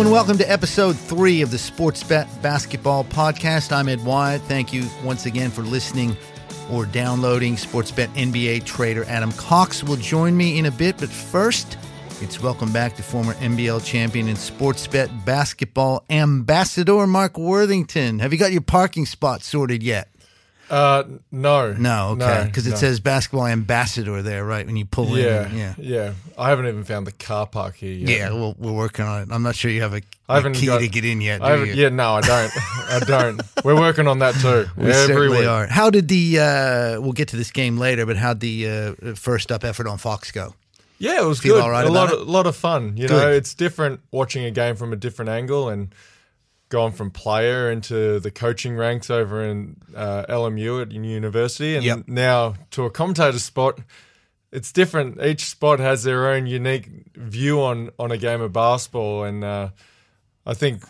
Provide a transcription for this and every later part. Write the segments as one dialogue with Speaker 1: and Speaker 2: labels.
Speaker 1: And welcome to episode three of the Sports Bet Basketball Podcast. I'm Ed Wyatt. Thank you once again for listening or downloading. Sportsbet NBA trader Adam Cox will join me in a bit, but first, it's welcome back to former NBL champion and Sportsbet basketball ambassador Mark Worthington. Have you got your parking spot sorted yet?
Speaker 2: Uh, no.
Speaker 1: No, okay,
Speaker 2: No,
Speaker 1: because it
Speaker 2: no.
Speaker 1: says basketball ambassador there, right? When you pull
Speaker 2: Yeah,
Speaker 1: in, yeah.
Speaker 2: yeah, I haven't even found the car park here yet.
Speaker 1: Yeah, well, we're working on it. I'm not sure you have a,
Speaker 2: I
Speaker 1: a
Speaker 2: haven't
Speaker 1: key
Speaker 2: got-
Speaker 1: to get in yet.
Speaker 2: I haven't. Yeah, no, I don't. I don't. We're working on that too.
Speaker 1: We
Speaker 2: every
Speaker 1: certainly
Speaker 2: week.
Speaker 1: are. How did the? Uh, we'll get to this game later, but how would the uh, first up effort on Fox go?
Speaker 2: Yeah, it was
Speaker 1: Feel
Speaker 2: good.
Speaker 1: all right
Speaker 2: a lot, of, lot of fun. You
Speaker 1: Good.
Speaker 2: know, it's different watching a game from a different angle and going from player into the coaching ranks over in uh, LMU at university, and
Speaker 1: Yep.
Speaker 2: now to a commentator spot. It's different. Each spot has their own unique view on on a game of basketball, and uh, I think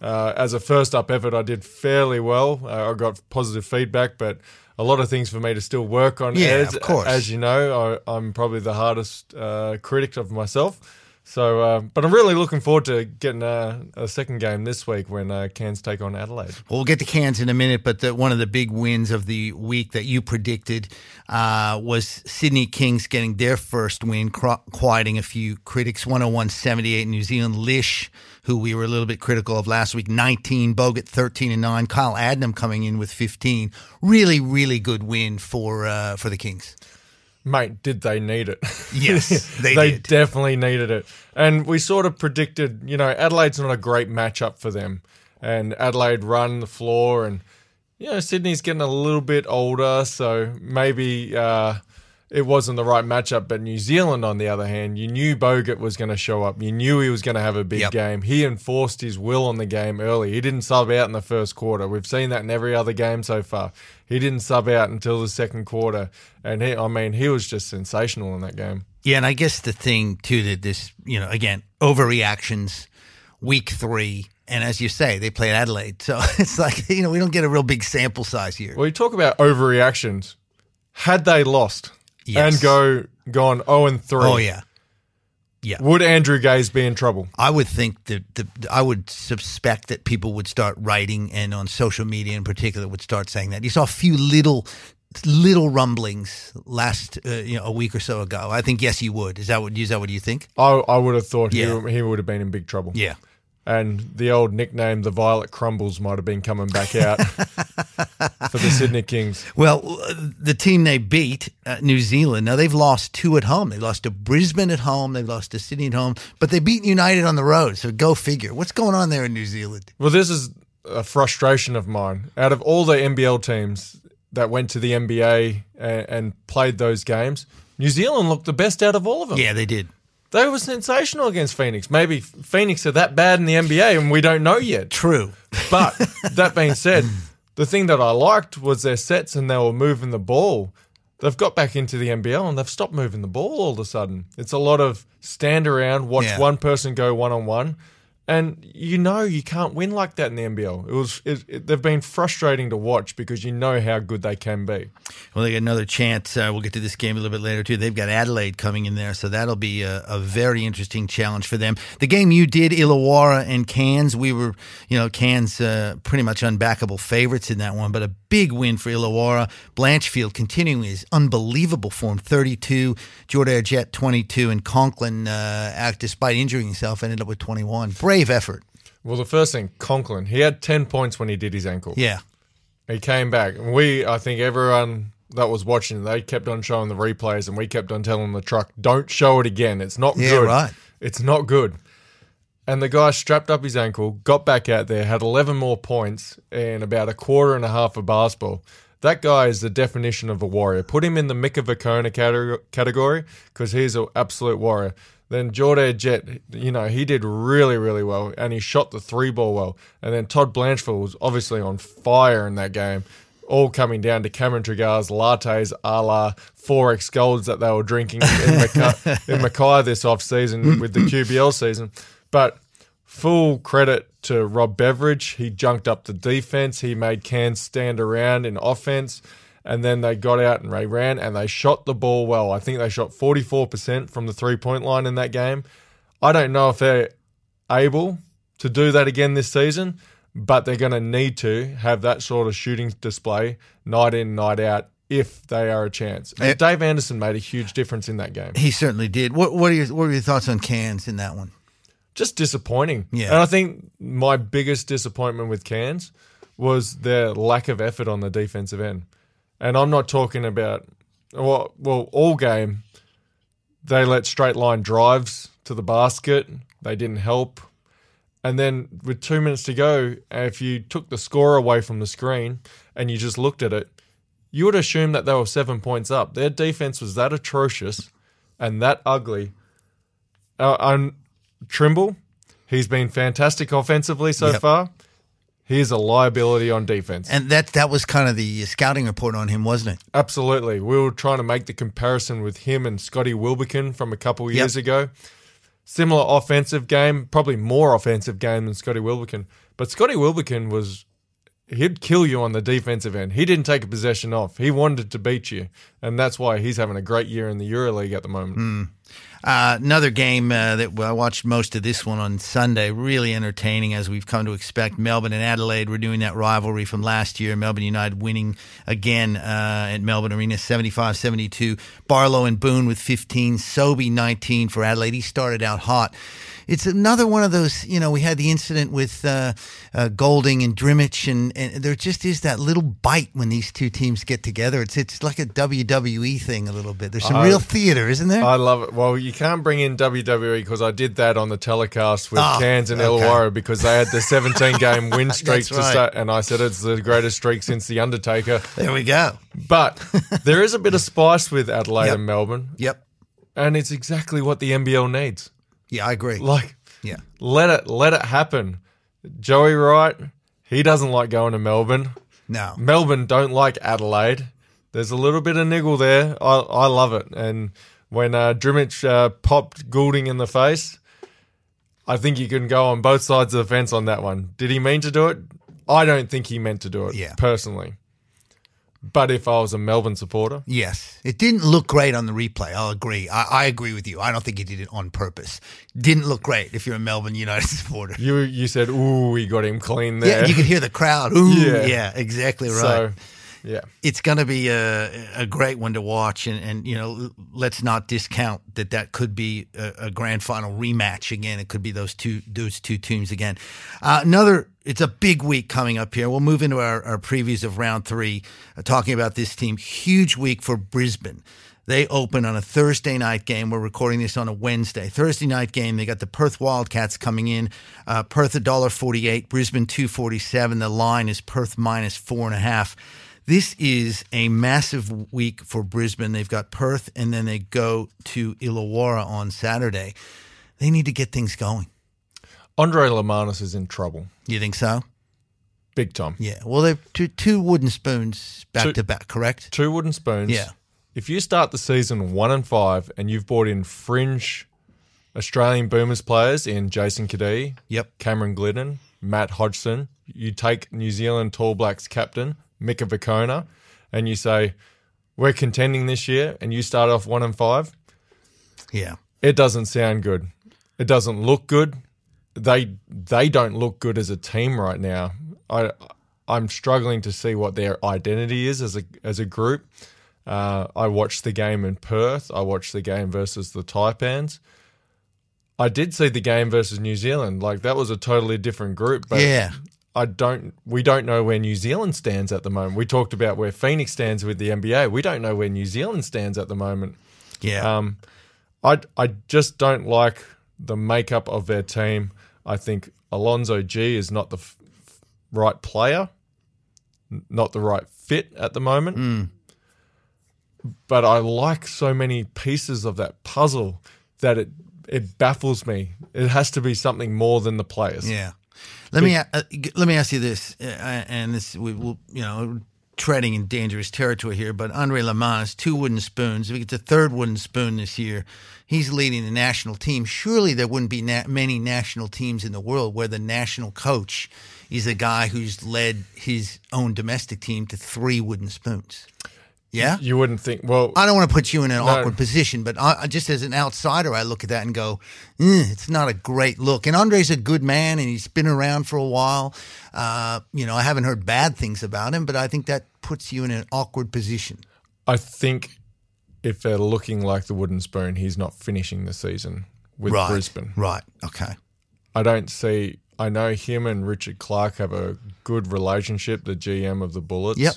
Speaker 2: uh, as a first up effort, I did fairly well. Uh, I got positive feedback, but a lot of things for me to still work on.
Speaker 1: Yeah,
Speaker 2: as,
Speaker 1: of course.
Speaker 2: As you know, I, I'm probably the hardest uh, critic of myself. So, uh, but I'm really looking forward to getting a, a second game this week when uh, Cairns take on Adelaide.
Speaker 1: Well, we'll get to Cairns in a minute, but the, one of the big wins of the week that you predicted uh, was Sydney Kings getting their first win, quieting a few critics. 101 78 New Zealand. Lisch, who we were a little bit critical of last week, 19. Bogut, 13 and 9. Kyle Adnam coming in with 15. Really, really good win for uh, for the Kings.
Speaker 2: Mate, did they need it?
Speaker 1: Yes, they
Speaker 2: they definitely needed it. And we sort of predicted, you know, Adelaide's not a great matchup for them. And Adelaide run the floor, and you know, Sydney's getting a little bit older, so maybe uh, it wasn't the right matchup. But New Zealand, on the other hand, you knew Bogut was going to show up. You knew he was going to have a big
Speaker 1: Yep.
Speaker 2: game. He enforced his will on the game early. He didn't sub out in the first quarter. We've seen that in every other game so far. He didn't sub out until the second quarter, and he, I mean, he was just sensational in that game.
Speaker 1: Yeah, and I guess the thing too that this, you know, again, overreactions, week three, and as you say, they played Adelaide, so it's like you know we don't get a real big sample size here.
Speaker 2: Well, you talk about overreactions. Had they lost
Speaker 1: Yes.
Speaker 2: and go gone zero and three,
Speaker 1: Oh yeah, yeah.
Speaker 2: would Andrew Gaze be in trouble?
Speaker 1: I would think that the, I would suspect that people would start writing, and on social media in particular, would start saying that. You saw a few little. Little rumblings last uh, you know a week or so ago. I think yes, you would. Is that what is that what you think?
Speaker 2: I, I would have thought
Speaker 1: Yeah.
Speaker 2: he, he would have been in big trouble.
Speaker 1: Yeah,
Speaker 2: And the old nickname, the Violet Crumbles, might have been coming back out for the Sydney Kings.
Speaker 1: Well, uh, the team they beat, uh, New Zealand, now they've lost two at home. They lost to Brisbane at home, they've lost to Sydney at home, but they beat United on the road. So go figure. What's going on there in New Zealand?
Speaker 2: Well, this is a frustration of mine. Out of all the NBL teams that went to the NBA and, and played those games, New Zealand looked the best out of all of them.
Speaker 1: Yeah, they did.
Speaker 2: They were sensational against Phoenix. Maybe Phoenix are that bad in the NBA and we don't know yet.
Speaker 1: True.
Speaker 2: But that being said, the thing that I liked was their sets and they were moving the ball. They've got back into the NBL and they've stopped moving the ball all of a sudden. It's a lot of stand around, watch
Speaker 1: Yeah.
Speaker 2: one person go one on one. And you know you can't win like that in the NBL. It was it, it, they've been frustrating to watch because you know how good they can be.
Speaker 1: Well, they get another chance. Uh, we'll get to this game a little bit later, too. They've got Adelaide coming in there, so that'll be a, a very interesting challenge for them. The game you did, Illawarra and Cairns, we were, you know, Cairns uh, pretty much unbackable favorites in that one, but a big win for Illawarra. Blanchfield continuing his unbelievable form 32, Jordair Jett 22, and Conklin, uh, act, despite injuring himself, ended up with 21. Brave effort.
Speaker 2: Well, the first thing, Conklin, he had 10 points when he did his ankle.
Speaker 1: Yeah.
Speaker 2: He came back. And we, I think everyone that was watching, they kept on showing the replays and we kept on telling the truck, don't show it again. It's not
Speaker 1: Yeah,
Speaker 2: good.
Speaker 1: right.
Speaker 2: It's not good. And the guy strapped up his ankle, got back out there, had 11 more points in about a quarter and a half of basketball. That guy is the definition of a warrior. Put him in the Mika Vukona category because he's an absolute warrior. Then Jordair Jett, you know, he did really, really well and he shot the three ball well. And then Todd Blanchfield was obviously on fire in that game. All coming down to Cameron Tragardh's lattes a la 4X Golds that they were drinking in Mackay, in Mackay this off season with the QBL season. But full credit to Rob Beveridge. He junked up the defense. He made Cairns stand around in offense. And then they got out and they ran and they shot the ball well. I think they shot 44% from the three point line in that game. I don't know if they're able to do that again this season, but they're going to need to have that sort of shooting display night in, night out if they are a chance. And
Speaker 1: Eh.
Speaker 2: Dave Andersen made a huge difference in that game.
Speaker 1: He certainly did. What what are your what are your thoughts on Cairns in that one?
Speaker 2: Just disappointing.
Speaker 1: Yeah.
Speaker 2: And I think my biggest disappointment with Cairns was their lack of effort on the defensive end. And I'm not talking about well, well all game they let straight line drives to the basket. They didn't help. And then with two minutes to go, if you took the score away from the screen and you just looked at it, you would assume that they were seven points up. Their defense was that atrocious and that ugly. Uh, and Trimble, he's been fantastic offensively so
Speaker 1: Yep.
Speaker 2: far. He is a liability on defense.
Speaker 1: And that that was kind of the scouting report on him, wasn't it?
Speaker 2: Absolutely. We were trying to make the comparison with him and Scotty Wilbekin from a couple of
Speaker 1: Yep.
Speaker 2: years ago. Similar offensive game, probably more offensive game than Scotty Wilbekin. But Scotty Wilbekin was he'd kill you on the defensive end. He didn't take a possession off. He wanted to beat you. And that's why he's having a great year in the EuroLeague at the moment. Hmm.
Speaker 1: Uh, another game uh, that I watched most of this one on Sunday. Really entertaining, as we've come to expect. Melbourne and Adelaide renewing that rivalry from last year. Melbourne United winning again uh, at Melbourne Arena 75 72. Barlow and Boone with 15. Sobey 19 for Adelaide. He started out hot. It's another one of those, you know, we had the incident with uh, uh, Goulding and Drmic, and, and there just is that little bite when these two teams get together. It's it's like a WWE thing a little bit. There's some
Speaker 2: I-
Speaker 1: real theater, isn't there?
Speaker 2: I love it. Well, you can't bring in WWE because I did that on the telecast with
Speaker 1: Oh,
Speaker 2: Cairns and
Speaker 1: okay.
Speaker 2: Illawarra because they had the 17 game win streak to
Speaker 1: right.
Speaker 2: start, and I said it's the greatest streak since the Undertaker.
Speaker 1: there we go.
Speaker 2: But there is a bit of spice with Adelaide
Speaker 1: Yep.
Speaker 2: and Melbourne,
Speaker 1: Yep.
Speaker 2: and it's exactly what the NBL needs.
Speaker 1: Yeah, I agree.
Speaker 2: Like,
Speaker 1: Yeah.
Speaker 2: let it let it happen. Joey Wright, he doesn't like going to Melbourne.
Speaker 1: No.
Speaker 2: Melbourne don't like Adelaide. There's a little bit of niggle there. I, I love it. And when uh, Drmic uh, popped Goulding in the face, I think you can go on both sides of the fence on that one. Did he mean to do it? I don't think he meant to do it,
Speaker 1: Yeah.
Speaker 2: personally. But if I was a Melbourne supporter,
Speaker 1: Yes. It didn't look great on the replay. I'll agree. I, I agree with you. I don't think he did it on purpose. Didn't look great if you're a Melbourne United supporter.
Speaker 2: you you said, "Ooh, we got him clean there."
Speaker 1: Yeah, you could hear the crowd. Ooh,
Speaker 2: Yeah.
Speaker 1: yeah, exactly right.
Speaker 2: So, yeah,
Speaker 1: it's going to be a, a great one to watch, and, and you know, let's not discount that that could be a, a grand final rematch again. It could be those two those two teams again. Uh, another, it's a big week coming up here. We'll move into our, our previews of round three, uh, talking about this team. Huge week for Brisbane. They open on a Thursday night game. We're recording this on a Wednesday. Thursday night game. They got the Perth Wildcats coming in. Uh, Perth a dollar forty eight. Brisbane two forty seven. The line is Perth minus four and a half. This is a massive week for Brisbane. They've got Perth, and then they go to Illawarra on Saturday. They need to get things going.
Speaker 2: Andre Lemanis is in trouble,
Speaker 1: You think so?
Speaker 2: big time.
Speaker 1: Yeah. Well, they're two, two wooden spoons back
Speaker 2: Two-
Speaker 1: to back, correct?
Speaker 2: Two wooden spoons.
Speaker 1: Yeah.
Speaker 2: If you start the season one and five, and you've brought in fringe Australian Boomers players in Jason Cadee,
Speaker 1: Yep.
Speaker 2: Cameron Gliddon, Matt Hodgson, you take New Zealand Tall Blacks captain Mika Vukona, and you say we're contending this year, and you start off one and five.
Speaker 1: Yeah.
Speaker 2: It doesn't sound good. It doesn't look good. They they don't look good as a team right now. I I'm struggling to see what their identity is as a as a group. Uh, I watched the game in Perth. I watched the game versus the Taipans. I did see the game versus New Zealand. Like that was a totally different group. But
Speaker 1: yeah.
Speaker 2: I don't. We don't know where New Zealand stands at the moment. We talked about where Phoenix stands with the NBA. We don't know where New Zealand stands at the moment.
Speaker 1: Yeah.
Speaker 2: Um, I I just don't like the makeup of their team. I think Alonzo Gee is not the f- right player, not the right fit at the moment. But I like so many pieces of that puzzle that it it baffles me. It has to be something more than the players.
Speaker 1: Yeah. Let me uh, let me ask you this, uh, and this we will you know treading in dangerous territory here, but Andre Lemanis, two wooden spoons. If he gets a third wooden spoon this year, he's leading the national team. Surely there wouldn't be na- many national teams in the world where the national coach is a guy who's led his own domestic team to three wooden spoons. Yeah.
Speaker 2: You wouldn't think. Well,
Speaker 1: I don't want to put you in an
Speaker 2: No.
Speaker 1: awkward position, but I, I- just as an outsider, I look at that and go, eh, it's not a great look. And Andre's a good man, and he's been around for a while. Uh, you know, I haven't heard bad things about him, but I think that puts you in an awkward position.
Speaker 2: I think if they're looking like the wooden spoon, he's not finishing the season with
Speaker 1: right.
Speaker 2: Brisbane.
Speaker 1: Right. Okay.
Speaker 2: I don't see. I know him and Richard Clark have a good relationship. The GM of the Bullets.
Speaker 1: Yep.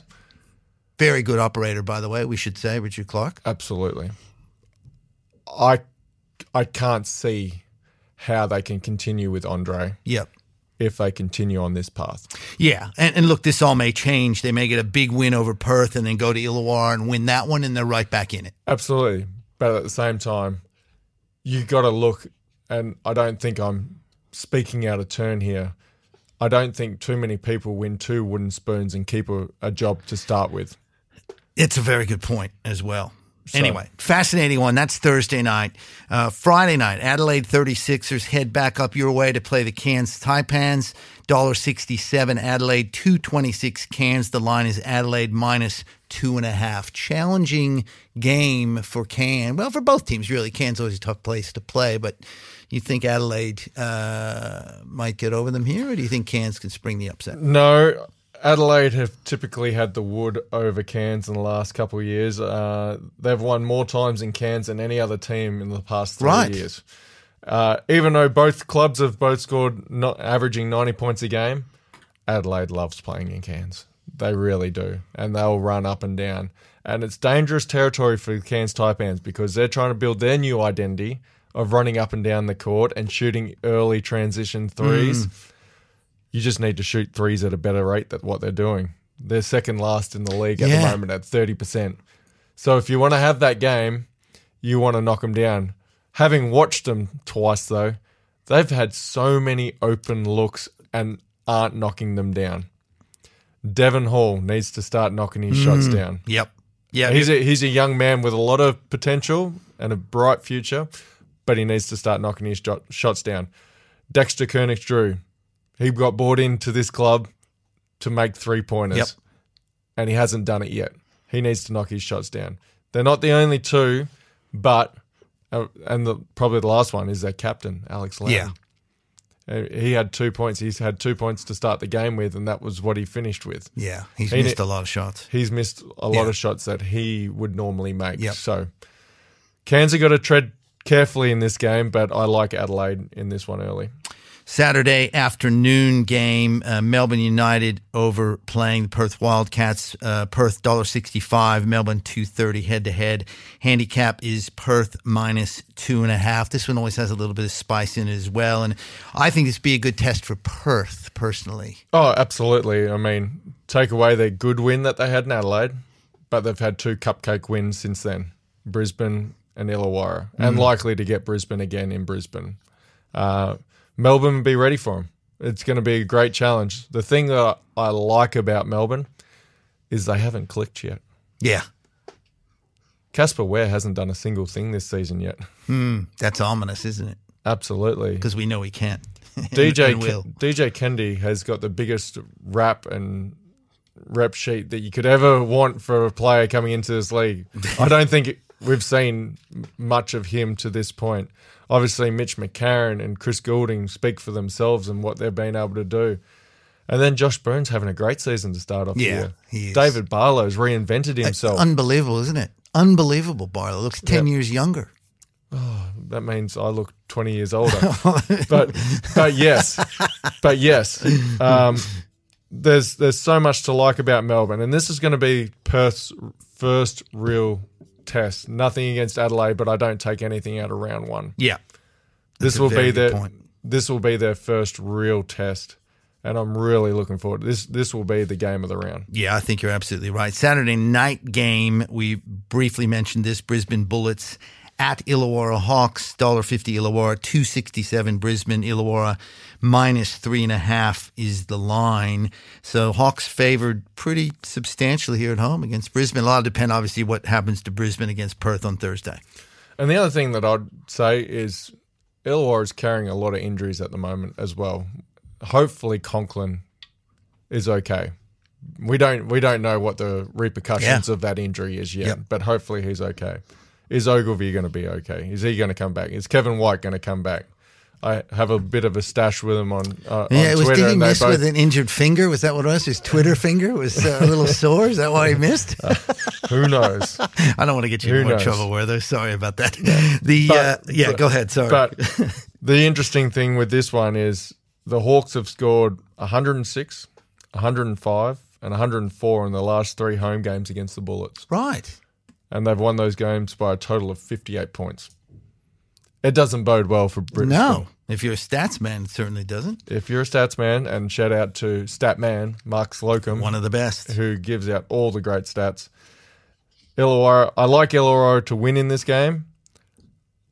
Speaker 1: Very good operator, by the way. We should say Richard Clark.
Speaker 2: Absolutely. I I can't see how they can continue with Andre
Speaker 1: Yep.
Speaker 2: if they continue on this path.
Speaker 1: Yeah, and, and look, this all may change. They may get a big win over Perth and then go to Illawarra and win that one, and they're right back in it.
Speaker 2: Absolutely. But at the same time, you got to look, and I don't think I'm speaking out of turn here. I don't think too many people win two wooden spoons and keep a, a job to start with.
Speaker 1: It's a very good point as well. Anyway, fascinating one. That's Thursday night. Uh, Friday night, Adelaide 36ers head back up your way to play the Cairns Taipans. $1.67 Adelaide, 226 Cairns. The line is Adelaide minus two and a half. Challenging game for Cairns. Well, for both teams, really. Cairns always a tough place to play, but you think Adelaide uh, might get over them here, or do you think Cairns can spring the upset?
Speaker 2: No, Adelaide have typically had the wood over Cairns in the last couple of years. Uh, they've won more times in Cairns than any other team in the past three
Speaker 1: Right.
Speaker 2: years. Uh, even though both clubs have both scored not averaging 90 points a game, Adelaide loves playing in Cairns. They really do. And they'll run up and down. And it's dangerous territory for the Cairns Taipans because they're trying to build their new identity of running up and down the court and shooting early transition threes. You just need to shoot threes at a better rate than what they're doing. They're second last in the league at
Speaker 1: Yeah.
Speaker 2: the moment at 30%. So if you want to have that game, you want to knock them down. Having watched them twice, though, they've had so many open looks and aren't knocking them down. Devon Hall needs to start knocking his shots mm. down.
Speaker 1: Yep. Yeah.
Speaker 2: He's a, he's a young man with a lot of potential and a bright future, but he needs to start knocking his shot, shots down. Dexter Kernich-Drew, he got bought into this club to make three pointers,
Speaker 1: Yep.
Speaker 2: and he hasn't done it yet. He needs to knock his shots down. They're not the only two, but uh, and the probably the last one is their captain Alex Lamb.
Speaker 1: Yeah.
Speaker 2: Uh, he had two points. He's had two points to start the game with, and that was what he finished with
Speaker 1: yeah. He's
Speaker 2: He
Speaker 1: missed
Speaker 2: ne-
Speaker 1: a lot of shots.
Speaker 2: he's missed a lot
Speaker 1: Yeah.
Speaker 2: of shots that he would normally make.
Speaker 1: Yep.
Speaker 2: So Cairns have got to tread carefully in this game, but I like Adelaide in this one early.
Speaker 1: Saturday afternoon game, uh, Melbourne United over playing the Perth Wildcats. Uh, Perth $1.65, Melbourne 230 head to head. Handicap is Perth minus two and a half. This one always has a little bit of spice in it as well. And I think this would be a good test for Perth, personally.
Speaker 2: Oh, absolutely. I mean, take away their good win that they had in Adelaide, but they've had two cupcake wins since then Brisbane and Illawarra, and likely to get Brisbane again in Brisbane. Uh, Melbourne be ready for them. It's going to be a great challenge. The thing that I like about Melbourne is they haven't clicked yet.
Speaker 1: Yeah,
Speaker 2: Casper Ware hasn't done a single thing this season yet.
Speaker 1: Hmm, that's ominous, isn't it?
Speaker 2: Absolutely.
Speaker 1: Because we know he can't.
Speaker 2: DJ
Speaker 1: And will.
Speaker 2: DJ Kennedy has got the biggest rap and rep sheet that you could ever want for a player coming into this league. I don't think we've seen much of him to this point. Obviously, Mitch McCarron and Chris Goulding speak for themselves and what they've been able to do. And then Josh Burns having a great season to start off
Speaker 1: Yeah, he is.
Speaker 2: David Barlow's reinvented himself.
Speaker 1: Unbelievable, isn't it? Unbelievable, Barlow. Looks 10
Speaker 2: Yep.
Speaker 1: years younger.
Speaker 2: that means I look 20 years older. but but yes, but yes, um, there's there's so much to like about Melbourne, and this is going to be Perth's first real test. Nothing against Adelaide, but I don't take anything out of round one.
Speaker 1: Yeah.
Speaker 2: This will be their
Speaker 1: point.
Speaker 2: this will be their first real test, and I'm really looking forward. This this will be the game of the round.
Speaker 1: Yeah, I think you're absolutely right. Saturday night game, we briefly mentioned this Brisbane Bullets at Illawarra Hawks, $1.50 Illawarra, 267 Brisbane, Illawarra minus three and a half is the line. So Hawks favored pretty substantially here at home against Brisbane. A lot depend, obviously, what happens to Brisbane against Perth on Thursday.
Speaker 2: And the other thing that I'd say is Illawarra is carrying a lot of injuries at the moment as well. Hopefully Conklin is okay we don't we don't know what the repercussions
Speaker 1: Yeah.
Speaker 2: of that injury is yet,
Speaker 1: Yep.
Speaker 2: but hopefully he's okay. Is Ogilvy going to be okay? Is he going to come back? Is Kevin White going to come back? I have a bit of a stash with him on uh,
Speaker 1: Yeah,
Speaker 2: on
Speaker 1: it was.
Speaker 2: Twitter.
Speaker 1: Did he miss
Speaker 2: both-
Speaker 1: with an injured finger? Was that what it was? His Twitter finger was uh, a little sore. Is that why he missed?
Speaker 2: Who knows?
Speaker 1: I don't want to get you in
Speaker 2: Who
Speaker 1: more
Speaker 2: knows?
Speaker 1: trouble, Wortho. Sorry about that. The
Speaker 2: But-
Speaker 1: uh, yeah,
Speaker 2: but-
Speaker 1: go ahead. Sorry.
Speaker 2: But the interesting thing with this one is the Hawks have scored 106, 105, and 104 in the last three home games against the Bullets.
Speaker 1: right.
Speaker 2: And they've won those games by a total of 58 points. It doesn't bode well for Brisbane.
Speaker 1: No, if you're a stats man, it certainly doesn't.
Speaker 2: If you're a stats man, and shout out to stat man Mark Slocum,
Speaker 1: One of the best.
Speaker 2: who gives out all the great stats. Illawarra, I like Illawarra to win in this game.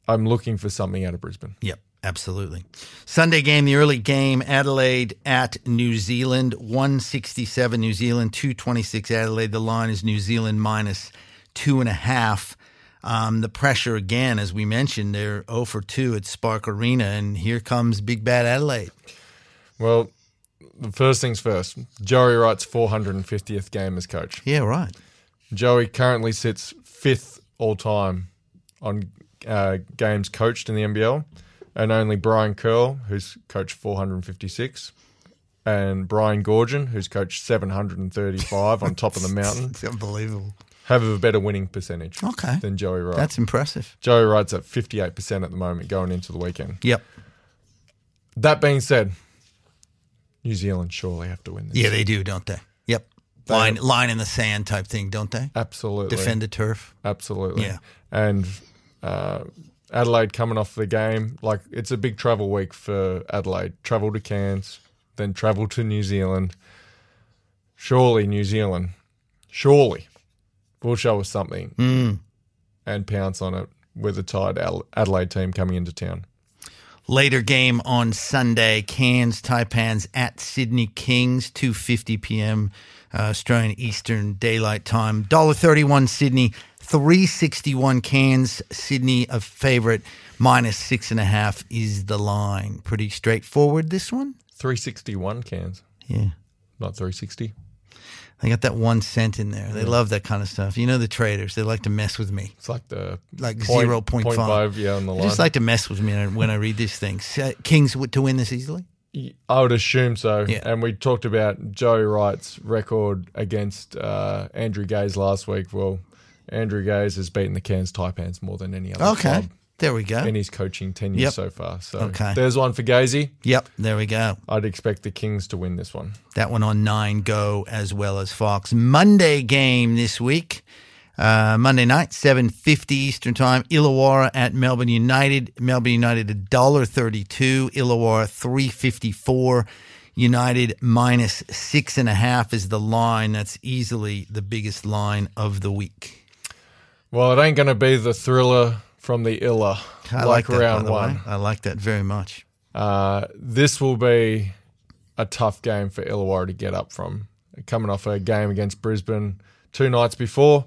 Speaker 2: I'm looking for something out of Brisbane.
Speaker 1: Yep, absolutely. Sunday game, the early game, Adelaide at New Zealand, 167 New Zealand, 226 Adelaide. The line is New Zealand minus two and a half. Um, the pressure again, as we mentioned, they're 0 for 2 at Spark Arena, and here comes Big Bad Adelaide.
Speaker 2: Well, the first things first. Joey Wright's 450th game as coach.
Speaker 1: Yeah, right.
Speaker 2: Joey currently sits fifth all time on uh, games coached in the NBL, and only Brian Kerle, who's coached 456, and Brian Goorjian, who's coached 735 on top of the mountain,
Speaker 1: It's unbelievable.
Speaker 2: Have a better winning percentage
Speaker 1: Okay.
Speaker 2: than Joey Wright.
Speaker 1: That's impressive.
Speaker 2: Joey Wright's at 58% at the moment going into the weekend.
Speaker 1: Yep.
Speaker 2: That being said, New Zealand surely have to win this.
Speaker 1: Yeah, they do, don't they? Yep. Line, line in the sand type thing, don't they?
Speaker 2: Absolutely.
Speaker 1: Defend the turf.
Speaker 2: Absolutely.
Speaker 1: Yeah.
Speaker 2: And uh, Adelaide coming off the game, like it's a big travel week for Adelaide. Travel to Cairns, then travel to New Zealand. Surely New Zealand, surely will show us something
Speaker 1: Mm.
Speaker 2: and pounce on it with a tired Adelaide team coming into town.
Speaker 1: Later game on Sunday, Cairns Taipans at Sydney Kings, 2.50 p.m. Uh, Australian Eastern Daylight Time. $1.31 Sydney, 361 Cairns. Sydney a favorite, minus six and a half is the line. Pretty straightforward, this one?
Speaker 2: 361 cans,
Speaker 1: Yeah.
Speaker 2: not 360.
Speaker 1: They got that one cent in there. They love that kind of stuff. You know the traders, they like to mess with me.
Speaker 2: It's like the
Speaker 1: Like
Speaker 2: point-
Speaker 1: 0.5.
Speaker 2: point five, yeah, on the
Speaker 1: They
Speaker 2: line.
Speaker 1: just like to mess with me when I read these things. Uh, Kings to win this easily?
Speaker 2: I would assume so.
Speaker 1: Yeah.
Speaker 2: And we talked about Joe Wright's record against uh, Andrew Gaze last week. Well, Andrew Gaze has beaten the Cairns Taipans more than any other
Speaker 1: Okay.
Speaker 2: club
Speaker 1: There we go.
Speaker 2: in his coaching tenure
Speaker 1: Yep.
Speaker 2: so far. So
Speaker 1: Okay.
Speaker 2: there's one for Gazy.
Speaker 1: Yep, there we go.
Speaker 2: I'd expect the Kings to win this one.
Speaker 1: That one on nine go as well as Fox. Monday game this week. Uh, Monday night, seven fifty Eastern Time. Illawarra at Melbourne United. Melbourne United a dollar thirty two. Illawarra three fifty four. United minus six and a half is the line. That's easily the biggest line of the week.
Speaker 2: Well, it ain't going to be the thriller from the Illa
Speaker 1: I
Speaker 2: like,
Speaker 1: like, that,
Speaker 2: round one.
Speaker 1: way. I like that very much.
Speaker 2: Uh, this will be a tough game for Illawarra to get up from. Coming off a game against Brisbane two nights before,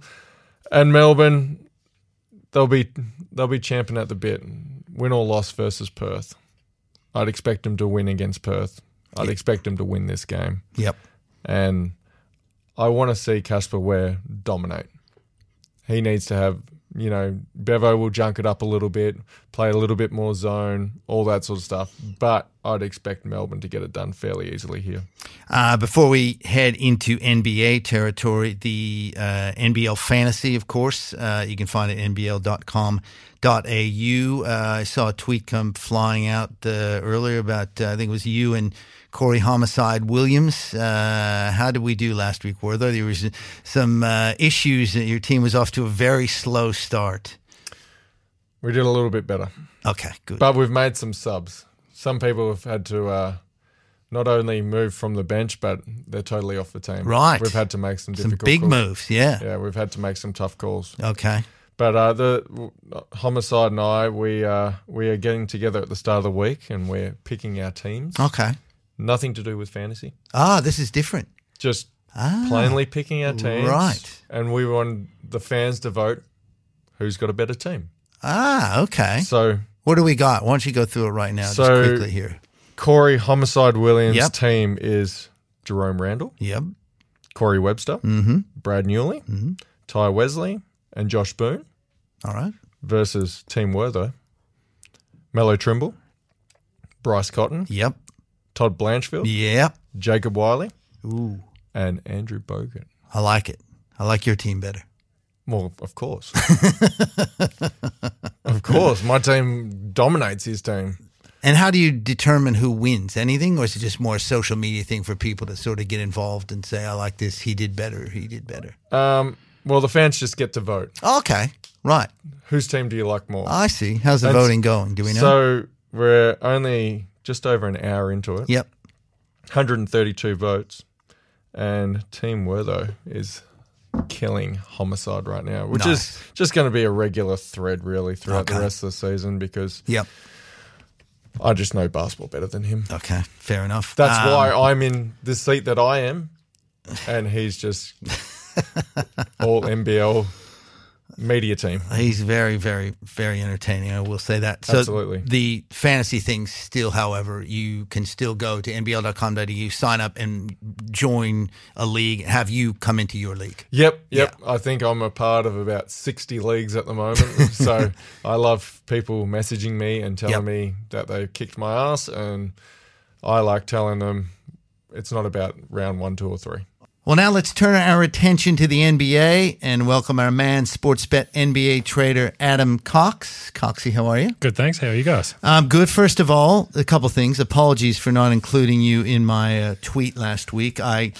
Speaker 2: and Melbourne, they'll be they'll be champing at the bit. Win or loss versus Perth. I'd expect them to win against Perth. I'd expect them to win this game,
Speaker 1: Yep.
Speaker 2: and I want to see Casper Ware dominate. He needs to have, you know, Bevo will junk it up a little bit, play a little bit more zone, all that sort of stuff. But I'd expect Melbourne to get it done fairly easily here.
Speaker 1: Uh, before we head into NBA territory, the uh, NBL fantasy, of course, uh, you can find it at nbl.com.au. Uh, I saw a tweet come flying out uh, earlier about, uh, I think it was you and Corey Homicide Williams. Uh, how did we do last week? Were there, was some uh, issues that your team was off to a very slow start?
Speaker 2: We did a little bit better,
Speaker 1: Okay, good.
Speaker 2: but we've made some subs. Some people have had to uh, not only move from the bench, but they're totally off the team.
Speaker 1: Right.
Speaker 2: We've had to make some
Speaker 1: some
Speaker 2: difficult
Speaker 1: big
Speaker 2: calls.
Speaker 1: moves, yeah.
Speaker 2: Yeah, we've had to make some tough calls.
Speaker 1: Okay.
Speaker 2: But uh, the homicide and I, we uh, we are getting together at the start of the week, and we're picking our teams.
Speaker 1: Okay.
Speaker 2: Nothing to do with fantasy,
Speaker 1: Ah, this is different.
Speaker 2: just
Speaker 1: Ah,
Speaker 2: plainly picking our teams.
Speaker 1: right.
Speaker 2: And we want the fans to vote who's got a better team.
Speaker 1: ah, okay.
Speaker 2: So
Speaker 1: What do we got? Why don't you go through it right now,
Speaker 2: So-
Speaker 1: just quickly here?
Speaker 2: Corey Homicide Williams'
Speaker 1: Yep.
Speaker 2: team is Jerome Randle,
Speaker 1: Yep.
Speaker 2: Corey Webster, Brad Newley, Tai Wesley, and Josh Boone
Speaker 1: All right.
Speaker 2: versus Team Wortho, Melo Trimble, Bryce Cotton,
Speaker 1: Yep.
Speaker 2: Todd Blanchfield,
Speaker 1: Yep.
Speaker 2: Jacob Wiley,
Speaker 1: Ooh.
Speaker 2: and Andrew Bogut.
Speaker 1: I like it. I like your team better.
Speaker 2: Well, of course. of course. My team dominates his team.
Speaker 1: And how do you determine who wins? Anything, or is it just more a social media thing for people to sort of get involved and say, "I like this. He did better. He did better."
Speaker 2: Um, well, the fans just get to vote.
Speaker 1: Okay, right.
Speaker 2: Whose team do you like more?
Speaker 1: I see. How's the
Speaker 2: That's-
Speaker 1: voting going? Do we know?
Speaker 2: So we're only just over an hour into it.
Speaker 1: yep.
Speaker 2: 132 votes. And Team Wortho is killing homicide right now, which
Speaker 1: Nice.
Speaker 2: is just going to be a regular thread really throughout
Speaker 1: Okay.
Speaker 2: the rest of the season because
Speaker 1: Yep.
Speaker 2: I just know basketball better than him.
Speaker 1: Okay. Fair enough.
Speaker 2: That's
Speaker 1: Um,
Speaker 2: why I'm in the seat that I am, and he's just all NBL media team.
Speaker 1: He's very, very, very entertaining. I will say that. So
Speaker 2: Absolutely.
Speaker 1: The fantasy things still, however, you can still go to nbl.com.au, sign up, and join a league. Have you come into your league?
Speaker 2: Yep, yep. I think I'm a part of about 60 leagues at the moment. so I love people messaging me and telling
Speaker 1: Yep.
Speaker 2: me that they kicked my ass, and I like telling them it's not about round one, two, or three.
Speaker 1: Well, now let's turn our attention to the NBA and welcome our man, sports bet NBA trader Adam Cox. Coxie, how are you?
Speaker 3: Good, thanks. How are you guys?
Speaker 1: Um, good. First of all, a couple things. Apologies for not including you in my uh, tweet last week. I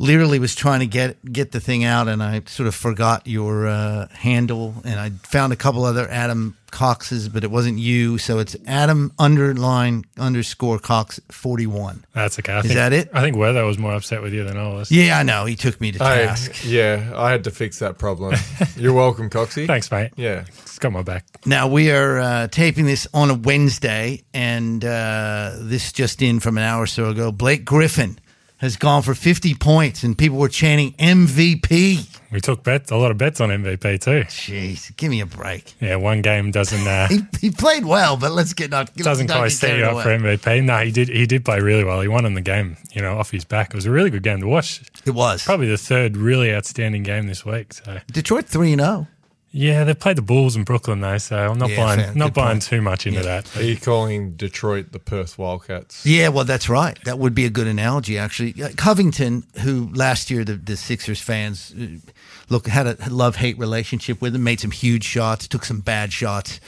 Speaker 1: literally was trying to get get the thing out, and I sort of forgot your uh, handle, and I found a couple other Adam Coxes, but it wasn't you. So it's Adam underline underscore Cox forty one.
Speaker 3: That's okay. I
Speaker 1: Is
Speaker 3: think,
Speaker 1: that it?
Speaker 3: I think Weather was more upset with you than I was.
Speaker 1: Yeah, I know. He took me to
Speaker 2: Hey,
Speaker 1: task.
Speaker 2: yeah, I had to fix that problem. You're welcome, Coxie.
Speaker 3: Thanks, mate.
Speaker 2: Yeah.
Speaker 3: It's got my back.
Speaker 1: Now we are uh, taping this on a Wednesday, and uh, this just in from an hour or so ago. Blake Griffin has gone for 50 points, and people were chanting MVP.
Speaker 3: We took bets, a lot of bets on MVP too.
Speaker 1: Jeez, give me a break.
Speaker 3: Yeah, one game doesn't uh,
Speaker 1: He, he played well, but let's get not
Speaker 3: doesn't
Speaker 1: not
Speaker 3: quite set you up
Speaker 1: away.
Speaker 3: for MVP. No, he did. He did play really well. He won in the game. You know, off his back. It was a really good game to watch.
Speaker 1: It was
Speaker 3: Probably the third really outstanding game this week. So
Speaker 1: Detroit three and oh. zero.
Speaker 3: Yeah, they've played the Bulls in Brooklyn though. So I'm not
Speaker 1: Yeah,
Speaker 3: buying
Speaker 1: fair.
Speaker 3: not
Speaker 1: Good
Speaker 3: buying
Speaker 1: point.
Speaker 3: too much into
Speaker 1: Yeah.
Speaker 3: that.
Speaker 2: Are you calling Detroit the Perth Wildcats?
Speaker 1: Yeah, well, that's right. That would be a good analogy, actually. Uh, Covington, who last year the, the Sixers fans uh, look had a love hate relationship with him, made some huge shots, took some bad shots.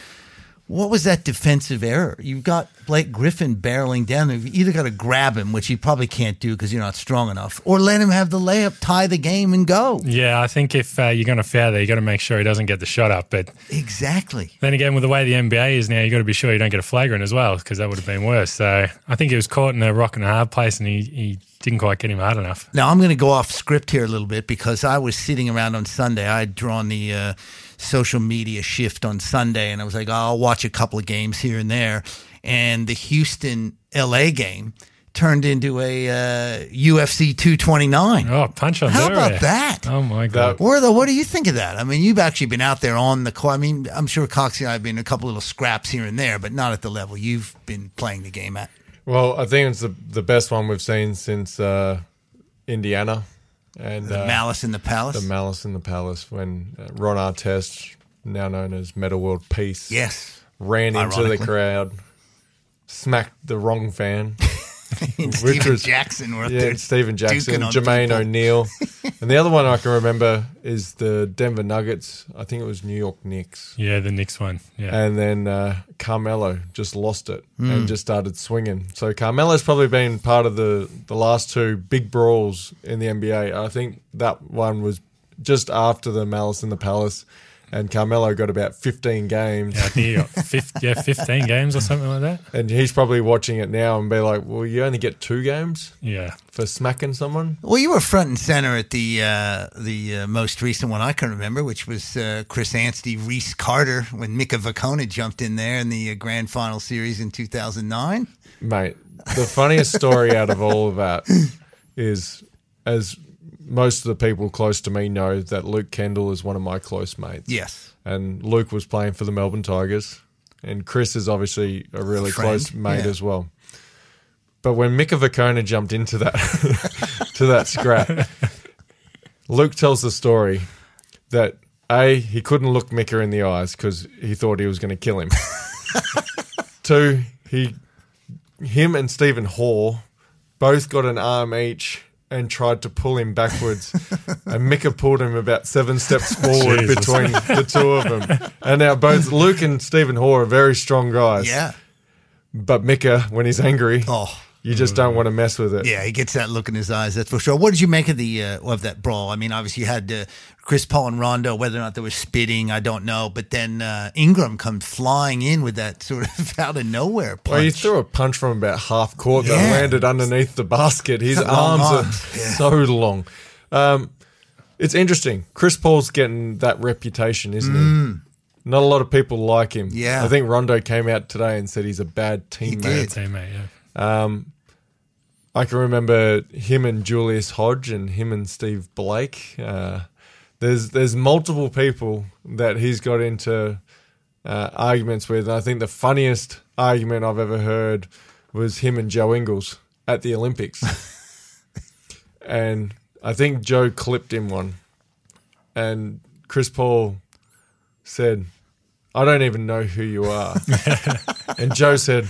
Speaker 1: What was that defensive error? You've got Blake Griffin barreling down. there. You've either got to grab him, which you probably can't do because you're not strong enough, or let him have the layup, tie the game, and go.
Speaker 3: Yeah, I think if uh, you're going to foul there, you got to make sure he doesn't get the shot up. But
Speaker 1: Exactly.
Speaker 3: Then again, with the way the NBA is now, you got to be sure you don't get a flagrant as well, because that would have been worse. So I think he was caught in a rock and a hard place, and he, he didn't quite get him hard enough.
Speaker 1: Now I'm going to go off script here a little bit because I was sitting around on Sunday. I had drawn the uh, social media shift on Sunday, and I was like, oh, I'll watch a couple of games here and there. And the Houston LA game turned into a uh, UFC 229.
Speaker 3: Oh, punch on
Speaker 1: How
Speaker 3: Zverev.
Speaker 1: about that?
Speaker 3: Oh my god!
Speaker 1: Wortho, what do you think of that? I mean, you've actually been out there on the court. I mean, I'm sure Coxie and I have been a couple little scraps here and there, but not at the level you've been playing the game at.
Speaker 2: Well, I think it's the, the best one we've seen since uh, Indiana and
Speaker 1: The
Speaker 2: uh,
Speaker 1: Malice in the Palace.
Speaker 2: the Malice in the Palace when uh, Ron Artest, now known as Metta World Peace,
Speaker 1: yes.
Speaker 2: ran into the crowd, smacked the wrong fan.
Speaker 1: And Steven
Speaker 2: was-
Speaker 1: Jackson were
Speaker 2: yeah,
Speaker 1: there.
Speaker 2: Stephen Jackson,
Speaker 1: duking
Speaker 2: Jermaine
Speaker 1: people.
Speaker 2: O'Neal, and the other one I can remember is the Denver Nuggets. I think it was New York Knicks.
Speaker 3: Yeah, the Knicks one. Yeah,
Speaker 2: And then uh, Carmelo just lost it
Speaker 1: Hmm.
Speaker 2: and just started swinging. So Carmelo's probably been part of the, the last two big brawls in the NBA. I think that one was just after the Malice in the Palace, and Carmelo got about 15 games.
Speaker 3: yeah I think he got 50, yeah, 15 games or something like that.
Speaker 2: And he's probably watching it now and be like, well, you only get two games
Speaker 3: Yeah,
Speaker 2: for smacking someone?
Speaker 1: Well, you were front and center at the uh, the uh, most recent one I can remember, which was uh, Chris Anstey, Reese Carter, when Mika Vukona jumped in there in the uh, grand final series in 2009.
Speaker 2: Mate, the funniest story out of all of that is as most of the people close to me know that Luke Kendall is one of my close mates.
Speaker 1: Yes.
Speaker 2: And Luke was playing for the Melbourne Tigers. And Chris is obviously a really
Speaker 1: Friend,
Speaker 2: close mate
Speaker 1: yeah.
Speaker 2: as well. But when Mika Vukona jumped into that to that scrap, Luke tells the story that A, he couldn't look Mika in the eyes because he thought he was going to kill him. Two, he, him and Stephen Hall both got an arm each and tried to pull him backwards. and Mika pulled him about seven steps forward
Speaker 3: Jesus.
Speaker 2: between the two of them. And now both Luke and Stephen Hall are very strong guys.
Speaker 1: Yeah.
Speaker 2: But Mika, when he's angry,
Speaker 1: Oh.
Speaker 2: You just don't want to mess with it.
Speaker 1: Yeah, he gets that look in his eyes. That's for sure. What did you make of the uh, of that brawl? I mean, obviously you had uh, Chris Paul and Rondo. Whether or not they were spitting, I don't know. But then uh, Ingram comes flying in with that sort of out of nowhere punch.
Speaker 2: Well, he threw a punch from about half court that
Speaker 1: Yeah.
Speaker 2: landed underneath the basket. His arms,
Speaker 1: arms,
Speaker 2: are
Speaker 1: yeah.
Speaker 2: so long. Um, it's interesting. Chris Paul's getting that reputation, isn't he? Not a lot of people like him.
Speaker 1: Mm. Yeah.
Speaker 2: I think Rondo came out today and said he's a bad teammate.
Speaker 1: did.
Speaker 3: Teammate, yeah.
Speaker 2: I can remember him and Julius Hodge and him and Steve Blake. Uh, there's there's multiple people that he's got into uh, arguments with. And I think the funniest argument I've ever heard was him and Joe Ingles at the Olympics. and I think Joe clipped him one. And Chris Paul said, I don't even know who you are. and Joe said,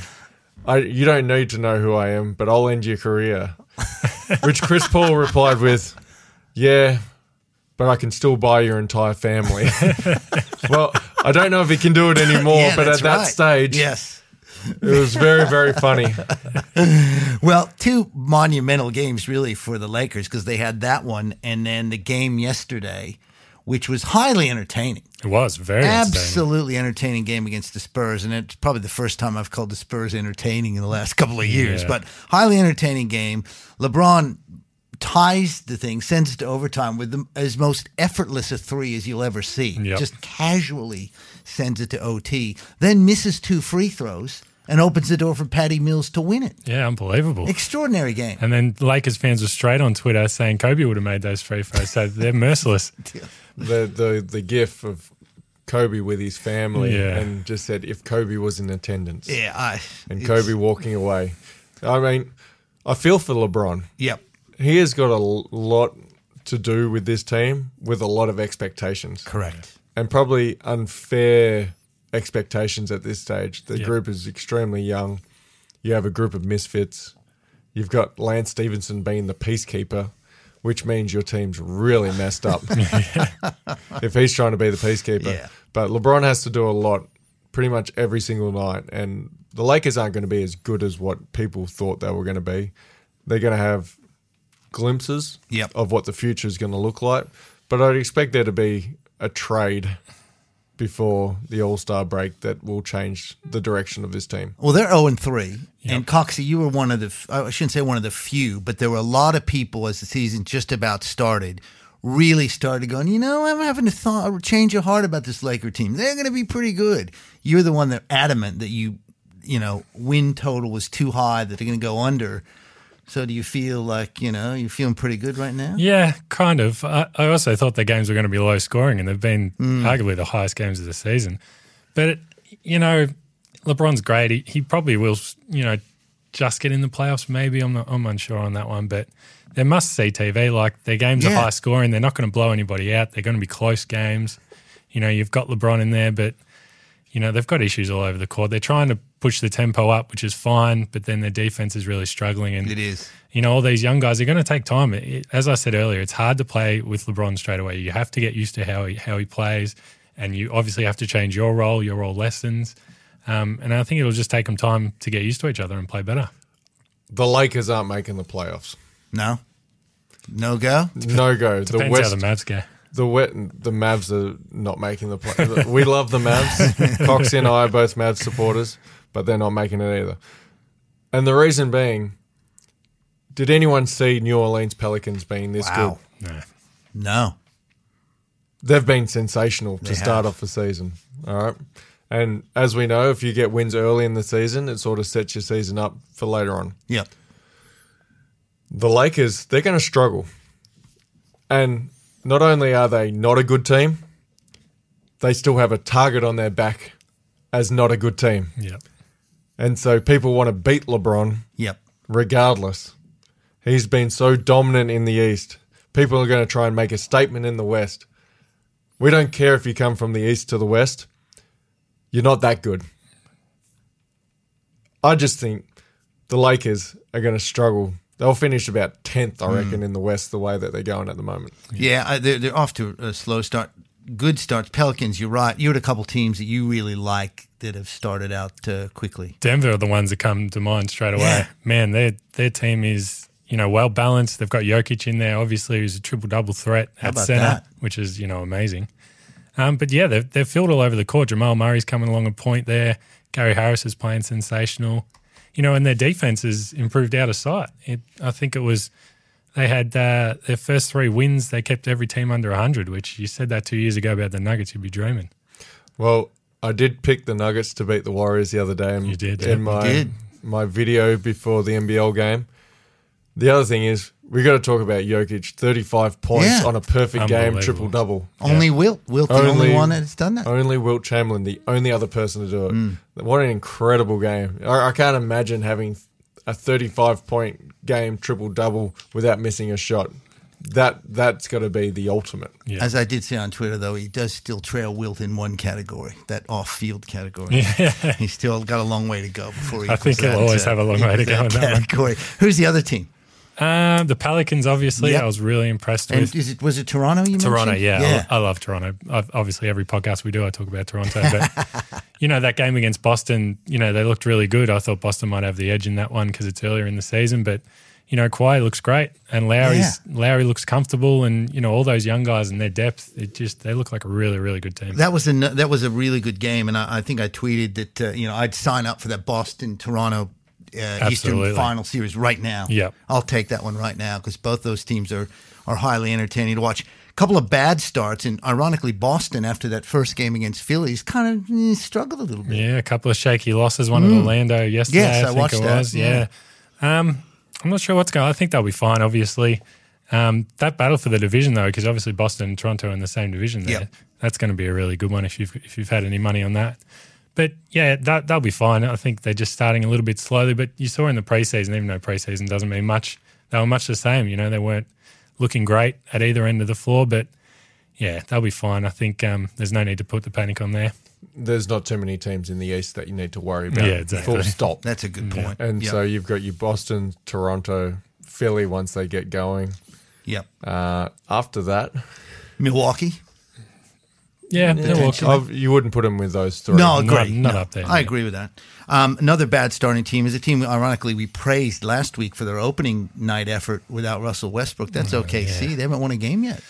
Speaker 2: I, you don't need to know who I am, but I'll end your career. Which Chris Paul replied with, Yeah, but I can still buy your entire family. well, I don't know if he can do it anymore,
Speaker 1: Yeah,
Speaker 2: but at that
Speaker 1: right.
Speaker 2: stage,
Speaker 1: yes.
Speaker 2: it was very, very funny.
Speaker 1: Well, two monumental games really for the Lakers because they had that one and then the game yesterday, which was highly entertaining.
Speaker 3: It was very entertaining.
Speaker 1: Absolutely entertaining game against the Spurs, and it's probably the first time I've called the Spurs entertaining in the last couple of years.
Speaker 3: Yeah.
Speaker 1: But highly entertaining game. LeBron ties the thing, sends it to overtime with the, as most effortless a three as you'll ever see.
Speaker 3: Yep.
Speaker 1: Just casually sends it to OT, then misses two free throws and opens the door for Patty Mills to win it.
Speaker 3: Yeah, unbelievable.
Speaker 1: Extraordinary game.
Speaker 3: And then Lakers fans were straight on Twitter saying Kobe would have made those free throws. So they're merciless.
Speaker 2: The, the, the gif of Kobe with his family
Speaker 3: Yeah.
Speaker 2: and just said, if Kobe was in attendance.
Speaker 1: Yeah, I,
Speaker 2: And Kobe walking away. I mean, I feel for LeBron.
Speaker 1: Yep,
Speaker 2: He has got a lot to do with this team with a lot of expectations.
Speaker 1: correct.
Speaker 2: and probably unfair expectations at this stage. The group is extremely young. You have a group of misfits. You've got Lance Stephenson being the peacekeeper, which means your team's really messed up if he's trying to be the peacekeeper.
Speaker 1: Yeah.
Speaker 2: But LeBron has to do a lot pretty much every single night. And the Lakers aren't going to be as good as what people thought they were going to be. They're going to have glimpses
Speaker 1: Yep.
Speaker 2: of what the future is going to look like. But I'd expect there to be a trade before the All Star break that will change the direction of this team.
Speaker 1: Well, they're 0 and 3. And Coxie, you were one of the, I shouldn't say one of the few, but there were a lot of people as the season just about started, really started going, you know, I'm having a thought, a change of heart about this Laker team. They're going to be pretty good. You're the one that adamant that you, you know, win total was too high, that they're going to go under. So do you feel like, you know, you're feeling pretty good right now?
Speaker 3: Yeah, kind of. I, I also thought the games were going to be low scoring, and they've been hmm. arguably the highest games of the season. But, it, you know, LeBron's great. He, he probably will, you know, just get in the playoffs, maybe. I'm, not, I'm unsure on that one. But they must see TV. Like, their games are high scoring. They're not going to blow anybody out. They're going to be close games. You know, you've got LeBron in there, but, you know, they've got issues all over the court. They're trying to push the tempo up, which is fine, but then their defense is really struggling. And
Speaker 1: It is.
Speaker 3: you know, all these young guys are going to take time. It- it- as I said earlier, it's hard to play with LeBron straight away. You have to get used to how he how he plays, and you obviously have to change your role, your role lessons. Um, and I think it'll just take them time to get used to each other and play better.
Speaker 2: The Lakers aren't making the playoffs.
Speaker 1: No? No go?
Speaker 2: No go. the
Speaker 3: Depends
Speaker 2: West,
Speaker 3: how the Mavs go.
Speaker 2: The wet, the Mavs are not making the play. we love the Mavs. Coxie and I are both Mavs supporters, but they're not making it either. And the reason being, did anyone see New Orleans Pelicans being this
Speaker 1: Wow.
Speaker 2: good?
Speaker 3: No.
Speaker 1: No.
Speaker 2: They've been sensational to
Speaker 1: They
Speaker 2: start
Speaker 1: have.
Speaker 2: off the season. All right. And as we know, if you get wins early in the season, it sort of sets your season up for later on.
Speaker 1: Yep.
Speaker 2: The Lakers, they're going to struggle. And not only are they not a good team, they still have a target on their back as not a good team.
Speaker 3: Yeah.
Speaker 2: And so people want to beat LeBron
Speaker 1: Yep.
Speaker 2: regardless. He's been so dominant in the East. people are going to try and make a statement in the West. We don't care if you come from the East to the West. You're not that good. I just think the Lakers are going to struggle. They'll finish about 10th, I reckon, in the West the way that they're going at the moment.
Speaker 1: Yeah, uh, they're, they're off to a slow start. Good starts. Pelicans, you're right. You had a couple teams that you really like that have started out uh, quickly.
Speaker 3: Denver are the ones that come to mind straight away.
Speaker 1: Yeah.
Speaker 3: Man, their their team is you know well balanced. They've got Jokic in there, obviously, who's a triple double threat at center,
Speaker 1: that?
Speaker 3: which is you know amazing. Um, but yeah, they've they've filled all over the court. Jamal Murray's coming along a point there. Gary Harris is playing sensational. You know, and their defense has improved out of sight. It, I think it was they had uh, their first three wins. They kept every team under 100, which you said that two years ago about the Nuggets. You'd be dreaming.
Speaker 2: Well, I did pick the Nuggets to beat the Warriors the other day. In,
Speaker 3: You did,
Speaker 2: in
Speaker 3: yeah.
Speaker 2: my
Speaker 1: You did.
Speaker 2: my video before the NBL game. The other thing is we got to talk about Jokic, thirty-five points
Speaker 1: Yeah.
Speaker 2: on a perfect game,
Speaker 3: Unbelievable.
Speaker 2: triple double.
Speaker 1: Only Wilt. Wilt, the only,
Speaker 2: Only-
Speaker 1: one that's done that.
Speaker 2: Only Wilt Chamberlain, the only other person to do it.
Speaker 1: Mm.
Speaker 2: What an incredible game! I, I can't imagine having a thirty-five point game, triple double, without missing a shot. That that's got to be the ultimate.
Speaker 3: Yeah.
Speaker 1: As I did say on Twitter, though, he does still trail Wilt in one category, that off-field category. He's still got a long way to go before he.
Speaker 3: I think he'll always
Speaker 1: uh,
Speaker 3: have a long way to go in that one.
Speaker 1: category. Who's the other team?
Speaker 3: Um, the Pelicans, obviously,
Speaker 1: Yep.
Speaker 3: I was really impressed
Speaker 1: And
Speaker 3: with.
Speaker 1: is it was it Toronto? You
Speaker 3: Toronto,
Speaker 1: mentioned?
Speaker 3: yeah,
Speaker 1: yeah.
Speaker 3: I, I love Toronto. I've, obviously, every podcast we do, I talk about Toronto. But you know that game against Boston, you know they looked really good. I thought Boston might have the edge in that one because it's earlier in the season. But you know, Kawhi looks great, and Lowry's Lowry looks comfortable, and you know all those young guys and their depth. It just they look like a really, really good team.
Speaker 1: That was a that was a really good game, and I, I think I tweeted that uh, you know I'd sign up for that Boston Toronto uh, Eastern Final Series right now.
Speaker 3: Yep.
Speaker 1: I'll take that one right now because both those teams are are highly entertaining to watch. A couple of bad starts, and ironically, Boston after that first game against Phillies kind of eh, struggled a little bit.
Speaker 3: Yeah, a couple of shaky losses. One at Orlando yesterday,
Speaker 1: Mm. Yes, I
Speaker 3: I think
Speaker 1: watched
Speaker 3: it
Speaker 1: that,
Speaker 3: was.
Speaker 1: yeah.
Speaker 3: Yeah. Um, I'm not sure what's going. On. I think they'll be fine. Obviously, um, that battle for the division though, because obviously Boston and Toronto are in the same division. There,
Speaker 1: Yep.
Speaker 3: that's going to be a really good one if you've if you've had any money on that. But yeah, that they'll be fine. I think they're just starting a little bit slowly. But you saw in the preseason, even though preseason doesn't mean much, they were much the same. You know, they weren't looking great at either end of the floor, but yeah, they'll be fine. I think um, there's no need to put the panic on there.
Speaker 2: There's not too many teams in the East that you need to worry about.
Speaker 3: Yeah, exactly.
Speaker 2: Full stop.
Speaker 1: That's a good point.
Speaker 2: And
Speaker 1: yep.
Speaker 2: so you've got your Boston, Toronto, Philly once they get going.
Speaker 1: yep,
Speaker 2: Uh, after that,
Speaker 1: Milwaukee.
Speaker 3: Yeah, Milwaukee.
Speaker 2: I've- you wouldn't put them with those three.
Speaker 1: No,
Speaker 3: Not-
Speaker 1: agree.
Speaker 3: not
Speaker 1: No,
Speaker 3: up there,
Speaker 1: I
Speaker 3: no.
Speaker 1: agree with that. Um, another bad starting team is a team, ironically, we praised last week for their opening night effort without Russell Westbrook. That's OKC. They haven't won a game yet.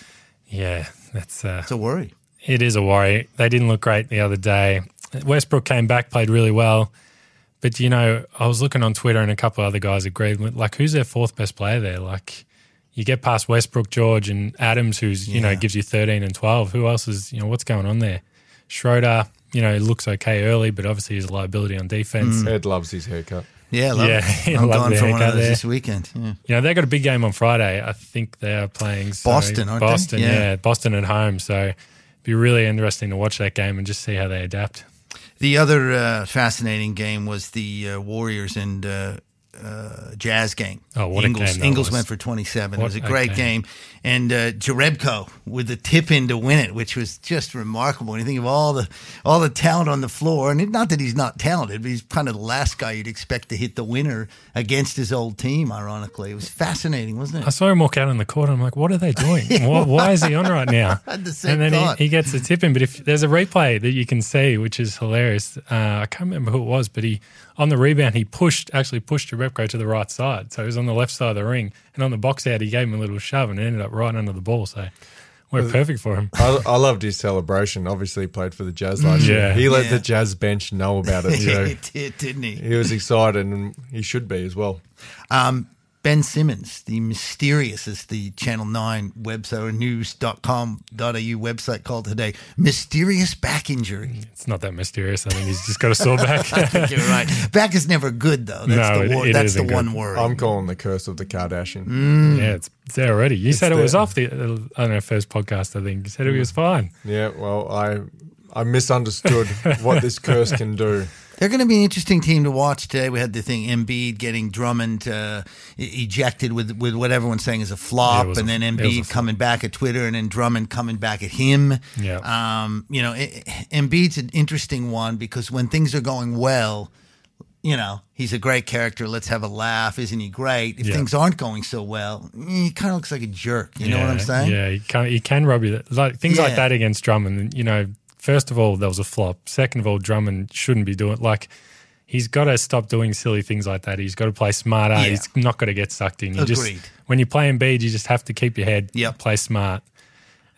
Speaker 3: Yeah, that's uh,
Speaker 1: It's a worry.
Speaker 3: it is a worry. They didn't look great the other day. Westbrook came back, played really well, but you know, I was looking on Twitter and a couple of other guys agreed. Like, who's their fourth best player there? Like, you get past Westbrook, George, and Adams, who's you know gives you thirteen and twelve. Who else is you know what's going on there? Schroeder, you know, looks okay early, but obviously he's a liability on defense.
Speaker 2: Ed loves his haircut.
Speaker 1: Yeah, I love
Speaker 3: Yeah. I
Speaker 1: I'm
Speaker 3: love
Speaker 1: going for one of those
Speaker 3: there.
Speaker 1: this weekend. Yeah.
Speaker 3: You know, they got a big game on Friday. I think they are playing so-
Speaker 1: Boston, aren't they?
Speaker 3: Boston,
Speaker 1: Yeah.
Speaker 3: yeah. Boston at home. So it'd be really interesting to watch that game and just see how they adapt.
Speaker 1: The other uh, fascinating game was the uh, Warriors and uh, uh, Jazz game.
Speaker 3: Oh, what a
Speaker 1: Ingles,
Speaker 3: game
Speaker 1: Ingles
Speaker 3: was.
Speaker 1: went for 27. it was a
Speaker 3: a
Speaker 1: great
Speaker 3: game.
Speaker 1: game. And uh, Jerebko with the tip in to win it, which was just remarkable. When you think of all the all the talent on the floor, and it, not that he's not talented, but he's kind of the last guy you'd expect to hit the winner against his old team, ironically. It was fascinating, wasn't it?
Speaker 3: I saw him walk out on the court. And I'm like, what are they doing? why, why is he on right now?
Speaker 1: the
Speaker 3: and then he, he gets the tip in. But if there's a replay that you can see, which is hilarious, uh, I can't remember who it was, but he on the rebound he pushed actually pushed Jerebko to the right side, so he was on the left side of the ring, and on the box out he gave him a little shove and it ended up right under the ball. So we're perfect for him.
Speaker 2: I, I loved his celebration. Obviously, he played for the Jazz last year.
Speaker 3: Yeah.
Speaker 2: He let
Speaker 1: Yeah.
Speaker 2: the Jazz bench know about it.
Speaker 1: Yeah,
Speaker 2: So
Speaker 1: he did, didn't he?
Speaker 2: he was excited, and he should be as well.
Speaker 1: Um, Ben Simmons, the mysterious, as the Channel 9 website or news.com.au website called today, mysterious back injury.
Speaker 3: It's not that mysterious. I think he's just got a sore back.
Speaker 1: I think You're right. Back is never good, though. That's
Speaker 3: No,
Speaker 1: the,
Speaker 3: it-
Speaker 1: wor-
Speaker 3: it
Speaker 1: that's the one
Speaker 3: good.
Speaker 1: word.
Speaker 2: I'm calling the curse of the Kardashian.
Speaker 1: Mm.
Speaker 3: yeah, it's, it's there already. You said it was off the uh, I first podcast. I think you said it was fine.
Speaker 2: Yeah, well, I I misunderstood what this curse can do.
Speaker 1: They're going to be an interesting team to watch today. We had the thing Embiid getting Drummond uh, ejected with with what everyone's saying is a flop,
Speaker 3: Yeah,
Speaker 1: and
Speaker 3: a-
Speaker 1: then Embiid coming back at Twitter, and then Drummond coming back at him.
Speaker 3: Yeah.
Speaker 1: Um, you know, it, Embiid's an interesting one because when things are going well, you know, he's a great character. Let's have a laugh. Isn't he great? If
Speaker 3: Yeah.
Speaker 1: things aren't going so well, he kind of looks like a jerk. You know what I'm saying?
Speaker 3: Yeah, he can, he can rub you. Like things
Speaker 1: Yeah.
Speaker 3: like that against Drummond. You know, first of all, there was a flop. Second of all, Drummond shouldn't be doing like. He's got to stop doing silly things like that. He's got to play smarter.
Speaker 1: Yeah.
Speaker 3: He's not got to get sucked in. You
Speaker 1: Agreed.
Speaker 3: just when you play Embiid, you just have to keep your head,
Speaker 1: Yep.
Speaker 3: play smart,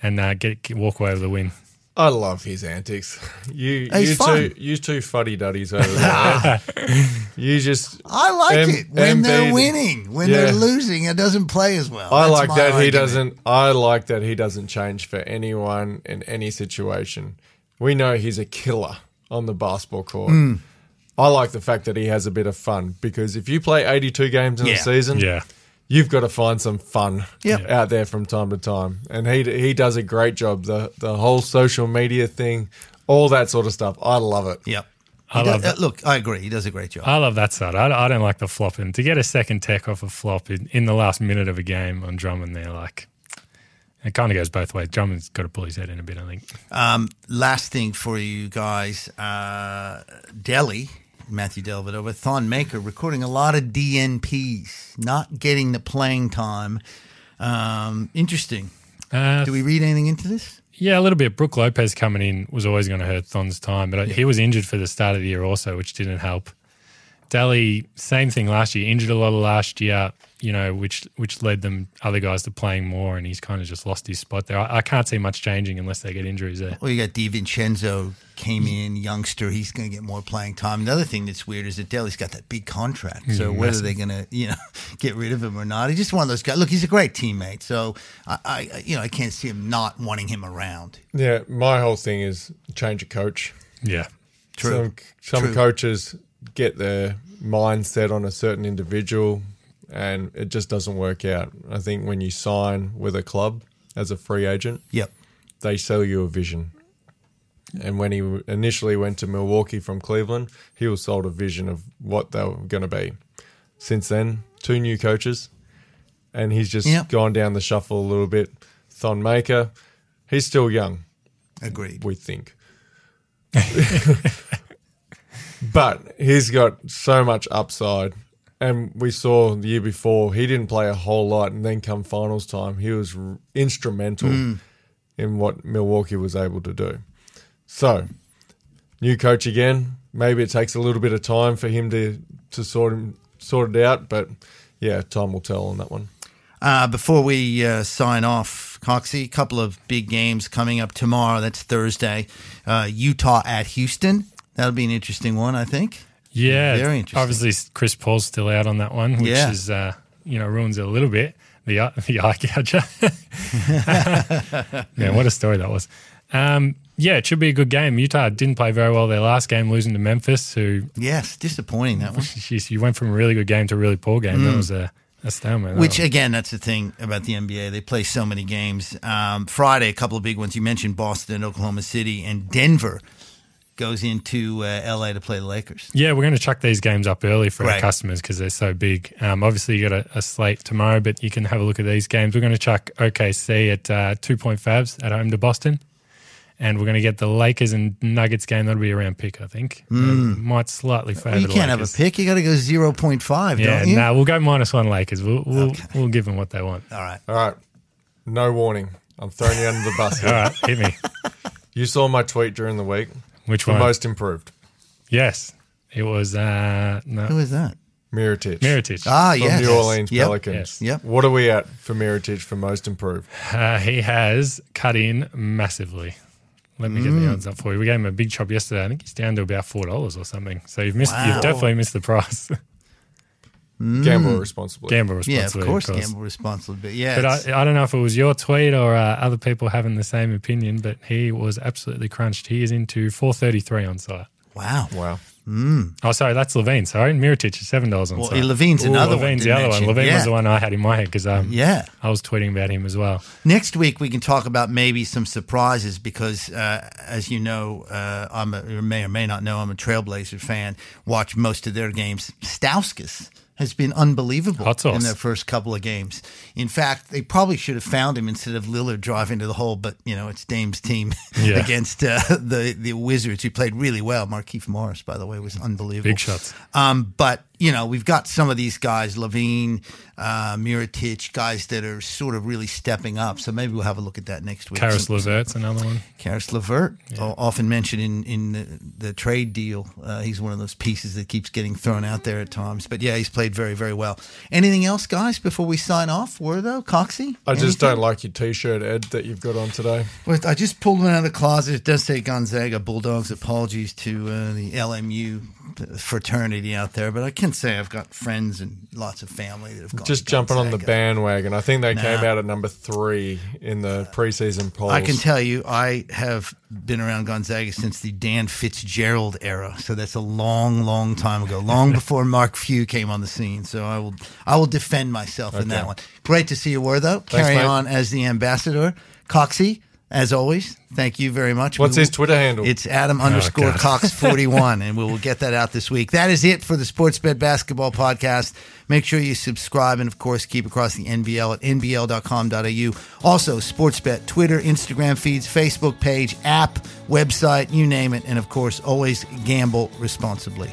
Speaker 3: and uh, get, get walk away with the win.
Speaker 2: I love his antics. You,
Speaker 1: He's
Speaker 2: you
Speaker 1: fun.
Speaker 2: two, you two fuddy duddies over there. you just.
Speaker 1: I like
Speaker 2: Em-
Speaker 1: it when they're winning. When
Speaker 2: Yeah.
Speaker 1: they're losing, it doesn't play as well.
Speaker 2: I
Speaker 1: That's
Speaker 2: like
Speaker 1: my
Speaker 2: that he doesn't. I like that he doesn't change for anyone in any situation. We know he's a killer on the basketball court.
Speaker 1: Hmm.
Speaker 2: I like the fact that he has a bit of fun because if you play 82 games in
Speaker 1: Yeah.
Speaker 2: a season,
Speaker 3: Yeah,
Speaker 2: you've got to find some fun
Speaker 1: Yep.
Speaker 2: out there from time to time. And he he does a great job. The the whole social media thing, all that sort of stuff. I love it.
Speaker 1: Yep.
Speaker 3: I
Speaker 1: He does-
Speaker 3: love that.
Speaker 1: uh, look, I agree. He does a great job.
Speaker 3: I love that side. I, I don't like the flopping. To get a second tech off a flop in, in the last minute of a game on Drummond, they're like it kind of goes both ways. Drummond's got to pull his head in a bit, I think.
Speaker 1: Um, last thing for you guys, uh, Delly, Matthew Dellavedova, Thon Maker recording a lot of DNPs, not getting the playing time. Um, interesting.
Speaker 3: Uh,
Speaker 1: Do we read anything into this?
Speaker 3: Yeah, a little bit. Brook Lopez coming in was always going to hurt Thon's time, but he was injured for the start of the year also, which didn't help. Daly, same thing last year, injured a lot of last year, you know, which which led them other guys to playing more, and he's kind of just lost his spot there. I, I can't see much changing unless they get injuries there.
Speaker 1: Well, you got DiVincenzo came in, youngster. He's going to get more playing time. Another thing that's weird is that Delly's got that big contract. So
Speaker 3: Mm,
Speaker 1: whether they're going to, you know, get rid of him or not, he's just one of those guys. Look, he's a great teammate. So I, I you know, I can't see him not wanting him around.
Speaker 2: Yeah, my whole thing is change a coach.
Speaker 3: Yeah,
Speaker 1: True.
Speaker 2: Some, some
Speaker 1: True.
Speaker 2: coaches get their mind set on a certain individual and it just doesn't work out. I think when you sign with a club as a free agent,
Speaker 1: Yep.
Speaker 2: they sell you a vision. And when he initially went to Milwaukee from Cleveland, he was sold a vision of what they were going to be. Since then, two new coaches, and he's just
Speaker 1: Yep.
Speaker 2: gone down the shuffle a little bit. Thon Maker, he's still young
Speaker 1: Agreed.
Speaker 2: we think. but he's got so much upside. And we saw the year before, he didn't play a whole lot. And then come finals time, he was r- instrumental in what Milwaukee was able to do. So, new coach again. Maybe it takes a little bit of time for him to, to sort, him, sort it out. But yeah, time will tell on that one.
Speaker 1: Uh, before we uh, sign off, Coxie, a couple of big games coming up tomorrow. That's Thursday. Uh, Utah at Houston. That'll be an interesting one, I think.
Speaker 3: Yeah.
Speaker 1: Very interesting.
Speaker 3: Obviously, Chris Paul's still out on that one, which
Speaker 1: Yeah.
Speaker 3: is uh, you know ruins it a little bit. The eye- the eye gouger. yeah, what a story that was. Um, yeah, it should be a good game. Utah didn't play very well their last game, losing to Memphis, who
Speaker 1: Yes, disappointing that one.
Speaker 3: Jeez, you went from a really good game to a really poor game. That was a, a stalemate.
Speaker 1: Which
Speaker 3: one.
Speaker 1: again, that's the thing about the NBA. They play so many games. Um, Friday, a couple of big ones. You mentioned Boston, Oklahoma City, and Denver goes into uh, LA to play the Lakers.
Speaker 3: yeah, we're going to chuck these games up early for
Speaker 1: Right.
Speaker 3: our customers because they're so big. Um, obviously, you got a, a slate tomorrow, but you can have a look at these games. We're going to chuck OKC at uh, two point fives at home to Boston. And we're going to get the Lakers and Nuggets game. That'll be around pick, I think. Uh, might slightly favour
Speaker 1: Well, you can't have a pick. You got to go zero point five,
Speaker 3: Yeah,
Speaker 1: don't you?
Speaker 3: no, we'll go minus one Lakers. We'll we'll, we'll give them what they want.
Speaker 1: All right.
Speaker 2: All right. No warning. I'm throwing you under the bus
Speaker 3: All
Speaker 2: here.
Speaker 3: right, hit me.
Speaker 2: You saw my tweet during the week.
Speaker 3: Which
Speaker 2: The
Speaker 3: one?
Speaker 2: most improved.
Speaker 3: yes, it was uh, no
Speaker 1: Who is that?
Speaker 2: Mirotic.
Speaker 3: Mirotic.
Speaker 1: Ah,
Speaker 2: From
Speaker 1: yes.
Speaker 2: New Orleans
Speaker 1: Yep.
Speaker 2: Pelicans.
Speaker 3: Yes.
Speaker 1: Yep.
Speaker 2: What are we at for Mirotic for most improved?
Speaker 3: Uh, he has cut in massively. Let me get
Speaker 1: Mm.
Speaker 3: the odds up for you. We gave him a big chop yesterday. I think he's down to about four dollars or something. So you've missed.
Speaker 1: Wow.
Speaker 3: You've definitely missed the price.
Speaker 2: Gamble responsibly.
Speaker 3: Gamble
Speaker 1: Mm. Yeah, of
Speaker 3: responsibly,
Speaker 1: course, gamble responsibly. But yeah,
Speaker 3: But I, I don't know if it was your tweet or uh, other people having the same opinion. But he was absolutely crunched. He is into four thirty three on site.
Speaker 1: wow.
Speaker 2: Wow.
Speaker 3: Oh, sorry, that's LaVine. Sorry, Mirotic is seven dollars on
Speaker 1: Well,
Speaker 3: sale.
Speaker 1: LaVine's
Speaker 3: Ooh,
Speaker 1: another one LaVine's
Speaker 3: the other
Speaker 1: mention.
Speaker 3: one. LaVine
Speaker 1: Yeah.
Speaker 3: was the one I had in my head because um,
Speaker 1: Yeah.
Speaker 3: I was tweeting about him as well.
Speaker 1: Next week we can talk about maybe some surprises because, uh, as you know, uh, I'm a, or may or may not know, I'm a Trailblazer fan. Watch most of their games. Stauskas has been unbelievable in their first couple of games. In fact, they probably should have found him instead of Lillard driving to the hole. But you know, it's Dame's team
Speaker 3: Yeah.
Speaker 1: against uh, the the Wizards, who played really well. Markieff Morris, by the way, was unbelievable.
Speaker 3: Big shots.
Speaker 1: Um, but you know, we've got some of these guys, LaVine, uh, Mirotic, guys that are sort of really stepping up. So maybe we'll have a look at that next week.
Speaker 3: Caris
Speaker 1: Some-
Speaker 3: LeVert's another one.
Speaker 1: Caris LeVert, o- often mentioned in in the, the trade deal. Uh, he's one of those pieces that keeps getting thrown out there at times. But yeah, he's played very very well. Anything else, guys? Before we sign off, were though Coxie?
Speaker 2: I just
Speaker 1: Anything?
Speaker 2: don't like your T-shirt, Ed, that you've got on today.
Speaker 1: Well, I just pulled one out of the closet. It does say Gonzaga Bulldogs. Apologies to uh, the LMU fraternity out there, but I can say I've got friends and lots of family that have gone.
Speaker 2: Just jumping on the bandwagon. I think they came out at number three in the uh, preseason polls.
Speaker 1: I can tell you, I have been around Gonzaga since the Dan Fitzgerald era. So that's a long, long time ago, long before Mark Few came on the scene. So I will, I will defend myself in that one. Great to see you, were though. Carry
Speaker 2: mate.
Speaker 1: on as the ambassador, Coxie. As always, thank you very much.
Speaker 2: What's
Speaker 1: We
Speaker 2: his Twitter handle?
Speaker 1: It's Adam underscore oh,
Speaker 3: God.
Speaker 1: Cox forty one, and we will get that out this week. That is it for the Sportsbet Basketball Podcast. Make sure you subscribe and, of course, keep across the NBL at nbl.com.au. Also, Sportsbet Twitter, Instagram feeds, Facebook page, app, website, you name it, and of course, always gamble responsibly.